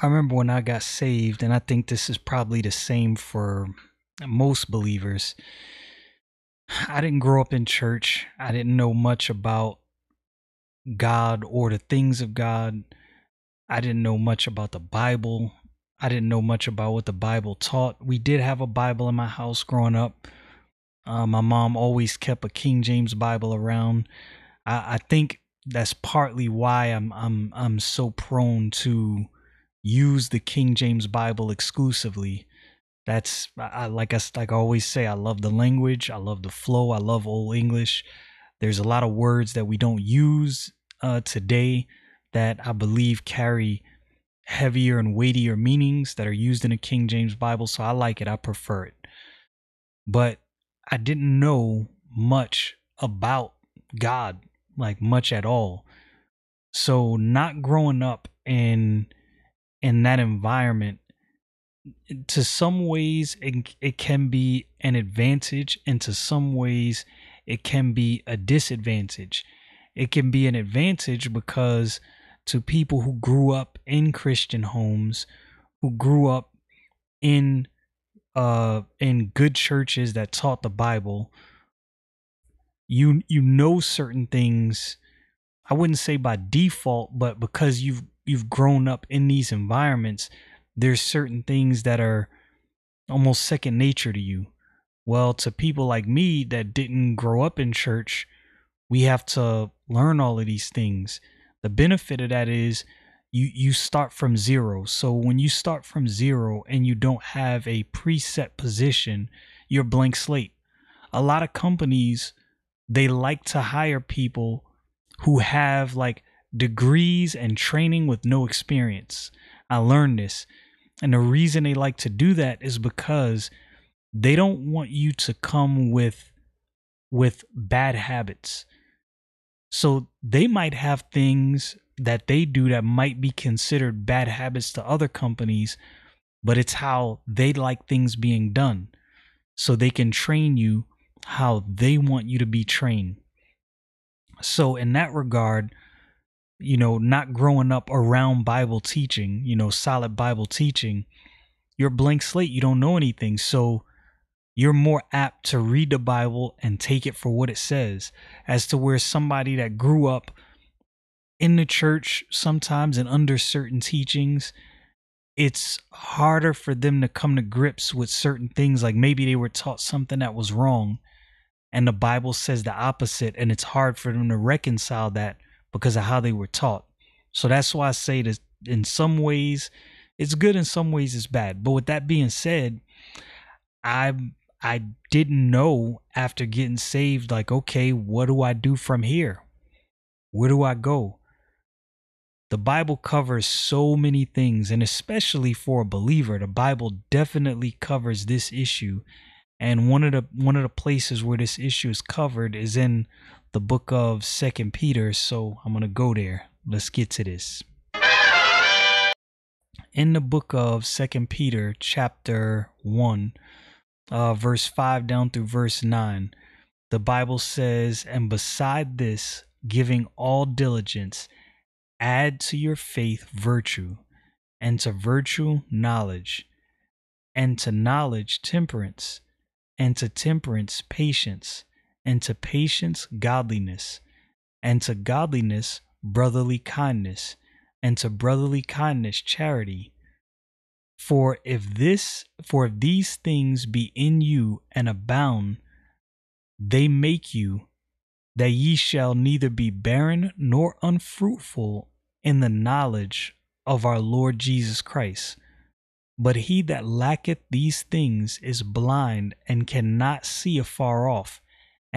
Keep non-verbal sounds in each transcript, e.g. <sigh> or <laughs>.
I remember when I got saved, and I think this is probably the same for most believers. I didn't grow up in church. I didn't know much about God or the things of God. I didn't know much about the Bible. I didn't know much about what the Bible taught. We did have a Bible in my house growing up. Uh, my mom always kept a King James Bible around. I, I think that's partly why I'm I'm I'm so prone to use the King James Bible exclusively. That's I, like I like I always say. I love the language. I love the flow. I love Old English. There's a lot of words that we don't use uh, today that I believe carry heavier and weightier meanings that are used in the King James Bible. So I like it. I prefer it. But I didn't know much about God, like much at all. So not growing up in in that environment to some ways it, it can be an advantage and to some ways it can be a disadvantage. It can be an advantage because to people who grew up in christian homes who grew up in uh in good churches that taught the bible you you know certain things i wouldn't say by default but because you've you've grown up in these environments, there's certain things that are almost second nature to you. Well, to people like me that didn't grow up in church, we have to learn all of these things. The benefit of that is you you start from zero. So when you start from zero and you don't have a preset position, you're blank slate. A lot of companies they like to hire people who have like degrees and training with no experience. I learned this. And the reason they like to do that is because they don't want you to come with with bad habits. So they might have things that they do that might be considered bad habits to other companies, but it's how they like things being done. So they can train you how they want you to be trained. So in that regard, you know, not growing up around Bible teaching, you know, solid Bible teaching, you're blank slate. You don't know anything. So you're more apt to read the Bible and take it for what it says, as to where somebody that grew up in the church sometimes and under certain teachings, it's harder for them to come to grips with certain things. Like maybe they were taught something that was wrong, and the Bible says the opposite, and it's hard for them to reconcile that because of how they were taught. So that's why I say that in some ways it's good, in some ways it's bad. But with that being said, I I didn't know after getting saved, like, okay, what do I do from here? Where do I go? The Bible covers so many things, and especially for a believer, the Bible definitely covers this issue. And one of the one of the places where this issue is covered is in the book of Second Peter. So I'm gonna go there. Let's get to this. In the book of Second Peter, chapter one, uh, verse five down through verse nine, the Bible says, "And beside this, giving all diligence, add to your faith virtue, and to virtue knowledge, and to knowledge temperance, and to temperance patience." And to patience godliness, and to godliness brotherly kindness, and to brotherly kindness charity. For if this for if these things be in you and abound, they make you that ye shall neither be barren nor unfruitful in the knowledge of our Lord Jesus Christ. But he that lacketh these things is blind and cannot see afar off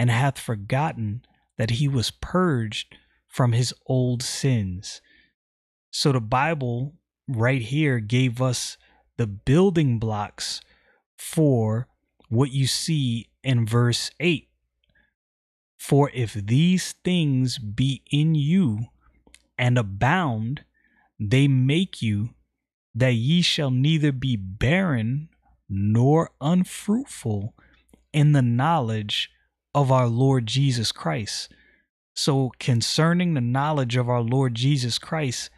and hath forgotten that he was purged from his old sins. So the Bible right here gave us the building blocks for what you see in verse 8. For if these things be in you and abound, they make you that ye shall neither be barren nor unfruitful in the knowledge of our Lord Jesus Christ. So, concerning the knowledge of our Lord Jesus Christ,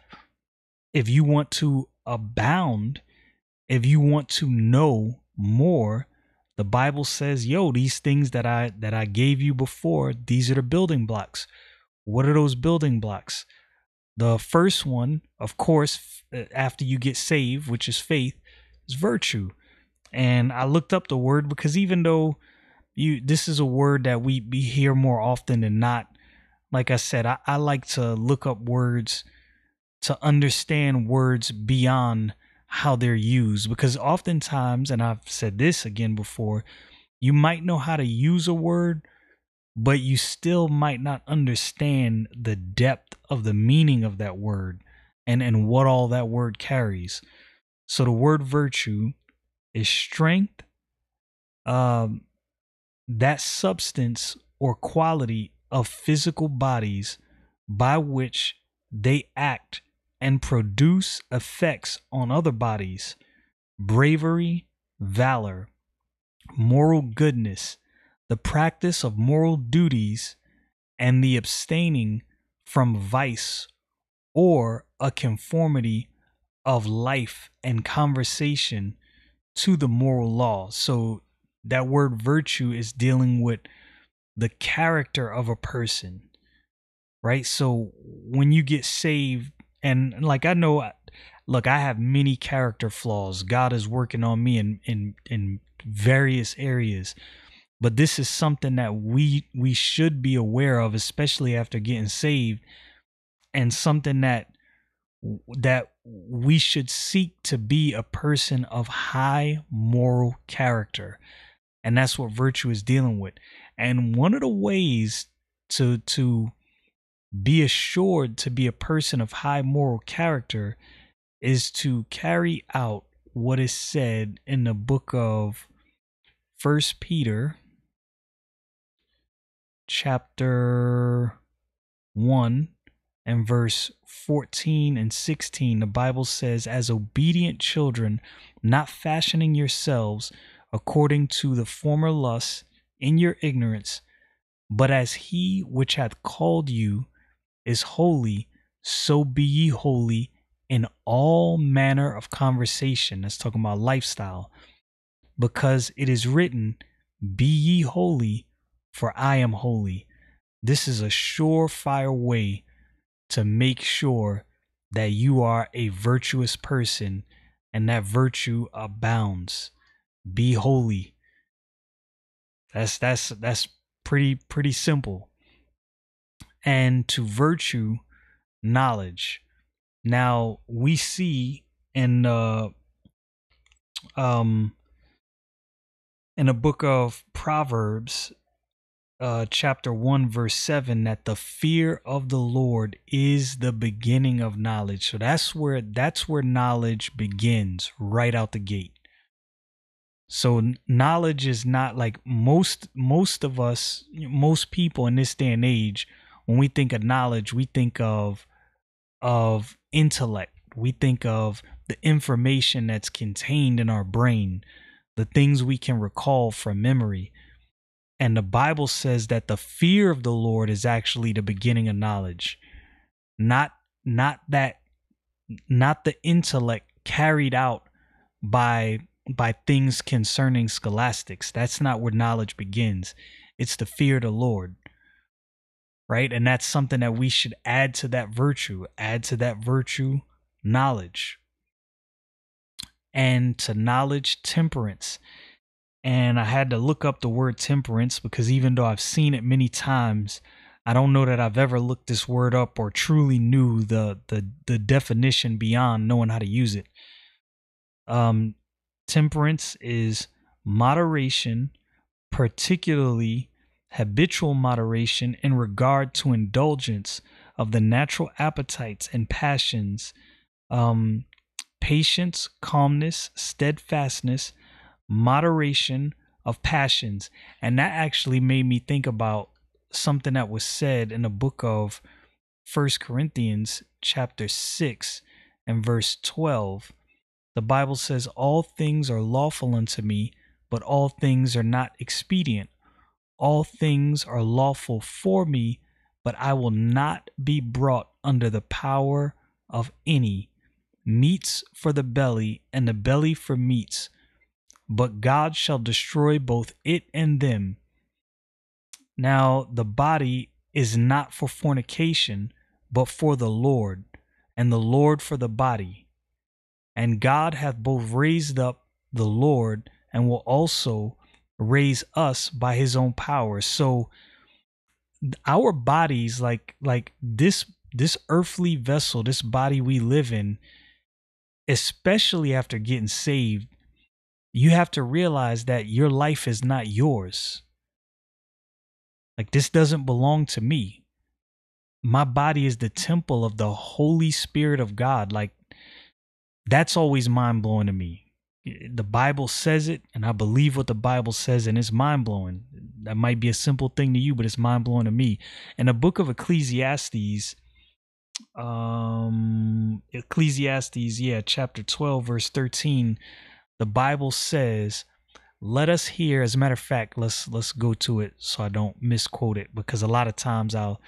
if you want to abound, if you want to know more, the Bible says, "Yo, these things that I that I gave you before, these are the building blocks." What are those building blocks? The first one, of course, uh, after you get saved, which is faith, is virtue. And I looked up the word because even though you this is a word that we, we hear more often than not, like I said, I, I like to look up words to understand words beyond how they're used because oftentimes, and I've said this again before, you might know how to use a word, but you still might not understand the depth of the meaning of that word and, and what all that word carries. So the word virtue is strength, um, that substance or quality of physical bodies by which they act and produce effects on other bodies, bravery, valor, moral goodness, the practice of moral duties, and the abstaining from vice or a conformity of life and conversation to the moral law. So that word virtue is dealing with the character of a person, right? So when you get saved, and like I know, look, I have many character flaws. God is working on me in in in various areas, but this is something that we we should be aware of, especially after getting saved, and something that that we should seek to be a person of high moral character and that's what virtue is dealing with. And one of the ways to to be assured to be a person of high moral character is to carry out what is said in the book of first peter chapter 1 and verse 14 and 16, the Bible says, As obedient children, not fashioning yourselves according to the former lusts in your ignorance, but as he which hath called you is holy, so be ye holy in all manner of conversation. That's talking about lifestyle. Because it is written, Be ye holy, for I am holy. This is a surefire way to make sure that you are a virtuous person and that virtue abounds. Be holy. That's that's that's pretty pretty simple. And to virtue, knowledge. Now we see in uh um in the book of Proverbs uh, chapter 1, verse 7, that the fear of the Lord is the beginning of knowledge. So that's where that's where knowledge begins right out the gate. So knowledge is not like most most of us, most people in this day and age, when we think of knowledge, we think of of intellect. We think of the information that's contained in our brain, the things we can recall from memory. And the Bible says that the fear of the Lord is actually the beginning of knowledge. Not not that not the intellect carried out by by things concerning scholastics. That's not where knowledge begins. It's the fear of the Lord. Right? And that's something that we should add to that virtue, add to that virtue knowledge. And to knowledge, temperance. And I had to look up the word temperance because even though I've seen it many times, I don't know that I've ever looked this word up or truly knew the the the definition beyond knowing how to use it. Um, temperance is moderation, particularly habitual moderation in regard to indulgence of the natural appetites and passions, um, patience, calmness, steadfastness, moderation of passions. And that actually made me think about something that was said in the book of First Corinthians chapter 6 and verse 12. The Bible says, All things are lawful unto me, but all things are not expedient. All things are lawful for me, but I will not be brought under the power of any. Meats for the belly, and the belly for meats, but God shall destroy both it and them. Now, the body is not for fornication, but for the Lord, and the Lord for the body. And God hath both raised up the Lord, and will also raise us by his own power. So, our bodies like like this this earthly vessel this body we live in especially after getting saved you have to realize that your life is not yours. Like this doesn't belong to me. My body is the temple of the holy spirit of god. Like that's always mind blowing to me the Bible says it, and I believe what the Bible says, and it's mind blowing. That might be a simple thing to you, but it's mind blowing to me. In the book of Ecclesiastes, um, Ecclesiastes, yeah, chapter 12, verse 13, the Bible says, let us hear as a matter of fact let's let's go to it so i don't misquote it because a lot of times i'll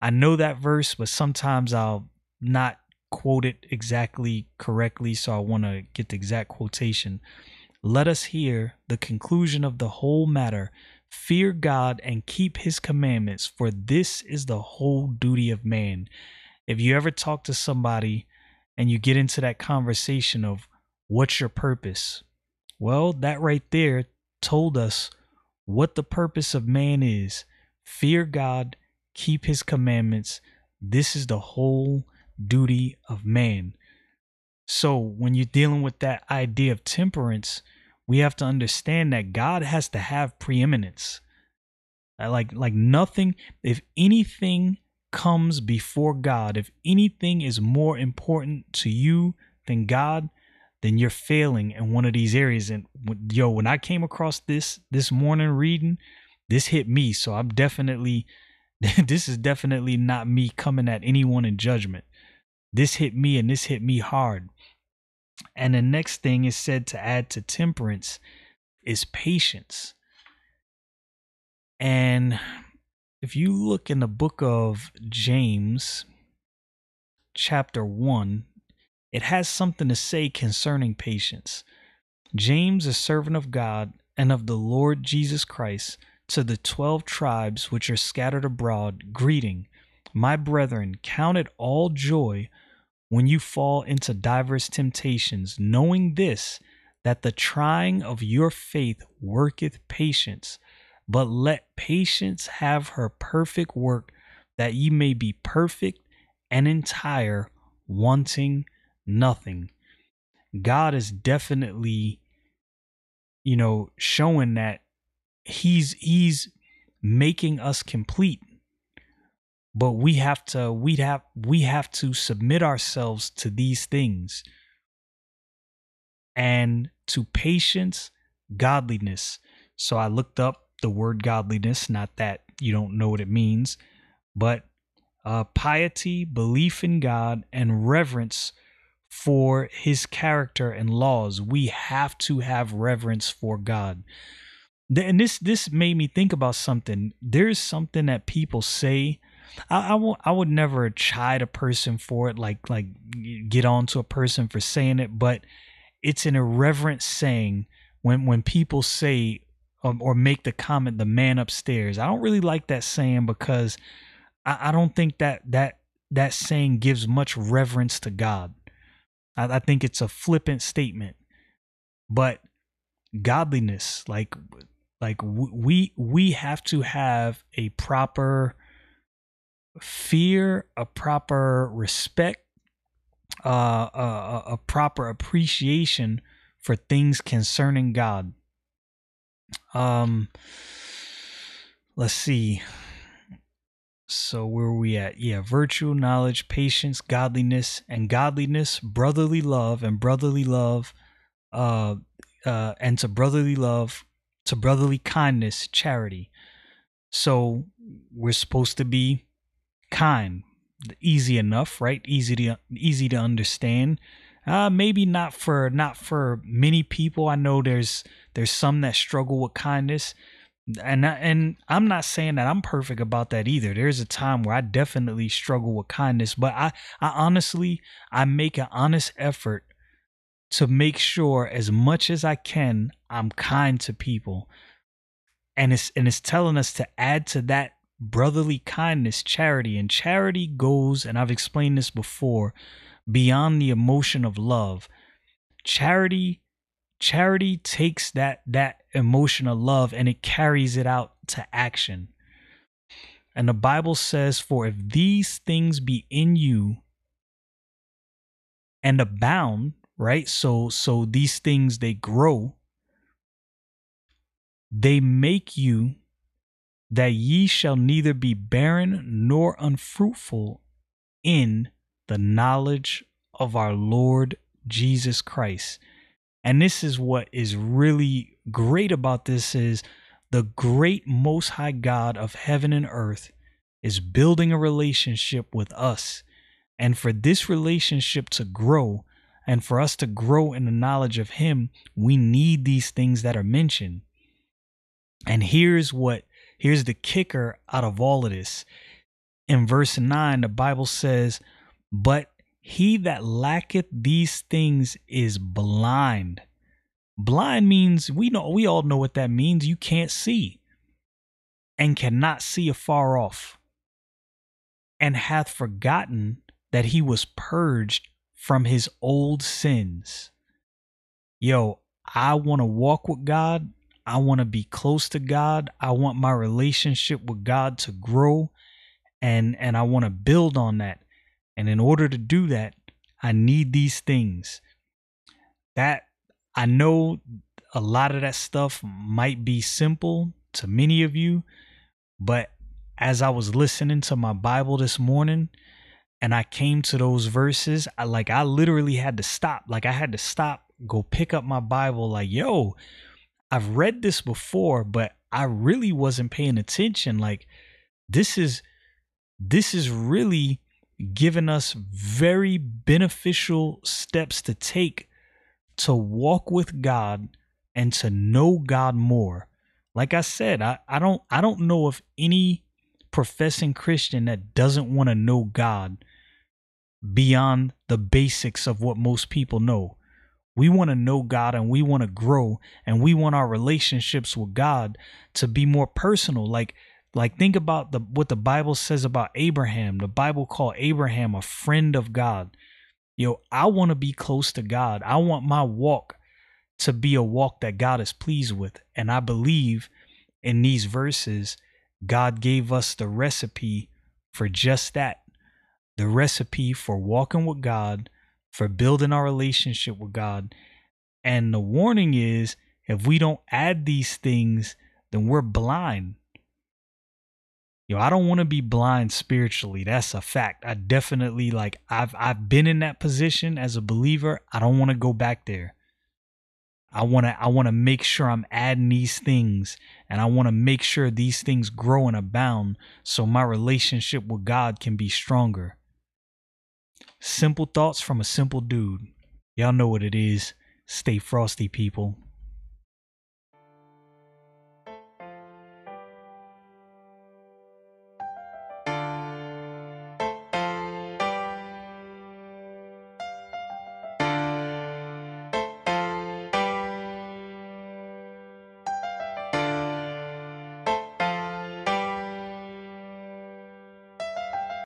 i know that verse but sometimes i'll not quote it exactly correctly, so I want to get the exact quotation. Let us hear the conclusion of the whole matter. Fear God and keep his commandments, for this is the whole duty of man. If you ever talk to somebody and you get into that conversation of what's your purpose, well, that right there told us what the purpose of man is. Fear God, keep his commandments. This is the whole duty of man. So when you're dealing with that idea of temperance, we have to understand that God has to have preeminence. Uh, like like nothing if anything comes before God, if anything is more important to you than God, then you're failing in one of these areas and yo, when I came across this this morning reading, this hit me, so I'm definitely <laughs> this is definitely not me coming at anyone in judgment. This hit me and this hit me hard. And the next thing is said to add to temperance is patience. And if you look in the book of James, chapter 1, it has something to say concerning patience. James, a servant of God and of the Lord Jesus Christ, to the twelve tribes which are scattered abroad, greeting. My brethren, count it all joy when you fall into diverse temptations, knowing this, that the trying of your faith worketh patience. But let patience have her perfect work, that ye may be perfect and entire, wanting nothing. God is definitely, you know, showing that He's He's making us complete but we have to we have we have to submit ourselves to these things. And to patience godliness. So i looked up the word godliness not that you don't know what it means but uh, piety belief in god and reverence for his character and laws. We have to have reverence for god. And this this made me think about something. There's something that people say I, I, w- I would never chide a person for it, like like get on to a person for saying it, but it's an irreverent saying when when people say um, or make the comment the man upstairs. I don't really like that saying because I, I don't think that that that saying gives much reverence to God. I, I think it's a flippant statement, but godliness, like like we we have to have a proper fear, a proper respect, uh, a, a proper appreciation for things concerning God. Um, let's see. So where are we at? Yeah, virtue, knowledge, patience, godliness, and godliness, brotherly love, and brotherly love, uh, uh, and to brotherly love, to brotherly kindness, charity. So we're supposed to be kind, easy enough, right? Easy to easy to understand. Uh, maybe not for not for many people. I know there's there's some that struggle with kindness, and I, and I'm not saying that I'm perfect about that either. There's a time where I definitely struggle with kindness, but I I honestly I make an honest effort to make sure as much as I can I'm kind to people. And it's and it's telling us to add to that brotherly kindness, charity, and charity goes and I've explained this before beyond the emotion of love. Charity charity takes that that emotion of love and it carries it out to action. And the Bible says for if these things be in you and abound, right? So so these things they grow they make you that ye shall neither be barren nor unfruitful in the knowledge of our Lord Jesus Christ. And this is what is really great about this is the great most high God of heaven and earth is building a relationship with us. And for this relationship to grow and for us to grow in the knowledge of him, we need these things that are mentioned. And here's what here's the kicker out of all of this. In verse 9, the Bible says, but he that lacketh these things is blind. Blind means we know we all know what that means. You can't see and cannot see afar off, and hath forgotten that he was purged from his old sins. Yo, I want to walk with God. I want to be close to God. I want my relationship with God to grow and and I want to build on that. And in order to do that, I need these things. That I know a lot of that stuff might be simple to many of you, but as I was listening to my Bible this morning and I came to those verses, I like I literally had to stop. Like I had to stop, go pick up my Bible like, "Yo, I've read this before, but I really wasn't paying attention. Like this is this is really giving us very beneficial steps to take to walk with God and to know God more. Like I said, I, I don't I don't know of any professing Christian that doesn't want to know God beyond the basics of what most people know. We want to know God and we want to grow and we want our relationships with God to be more personal. Like like think about the what the Bible says about Abraham. The Bible called Abraham a friend of God. Yo, I want to be close to God. I want my walk to be a walk that God is pleased with. And I believe in these verses, God gave us the recipe for just that. The recipe for walking with God, for building our relationship with God. And the warning is if we don't add these things, then we're blind yo, I don't want to be blind spiritually. That's a fact. I definitely like I've I've been in that position as a believer. I don't want to go back there. I want to I want to make sure I'm adding these things and I want to make sure these things grow and abound so my relationship with God can be stronger. Simple thoughts from a simple dude. Y'all know what it is. Stay frosty, people.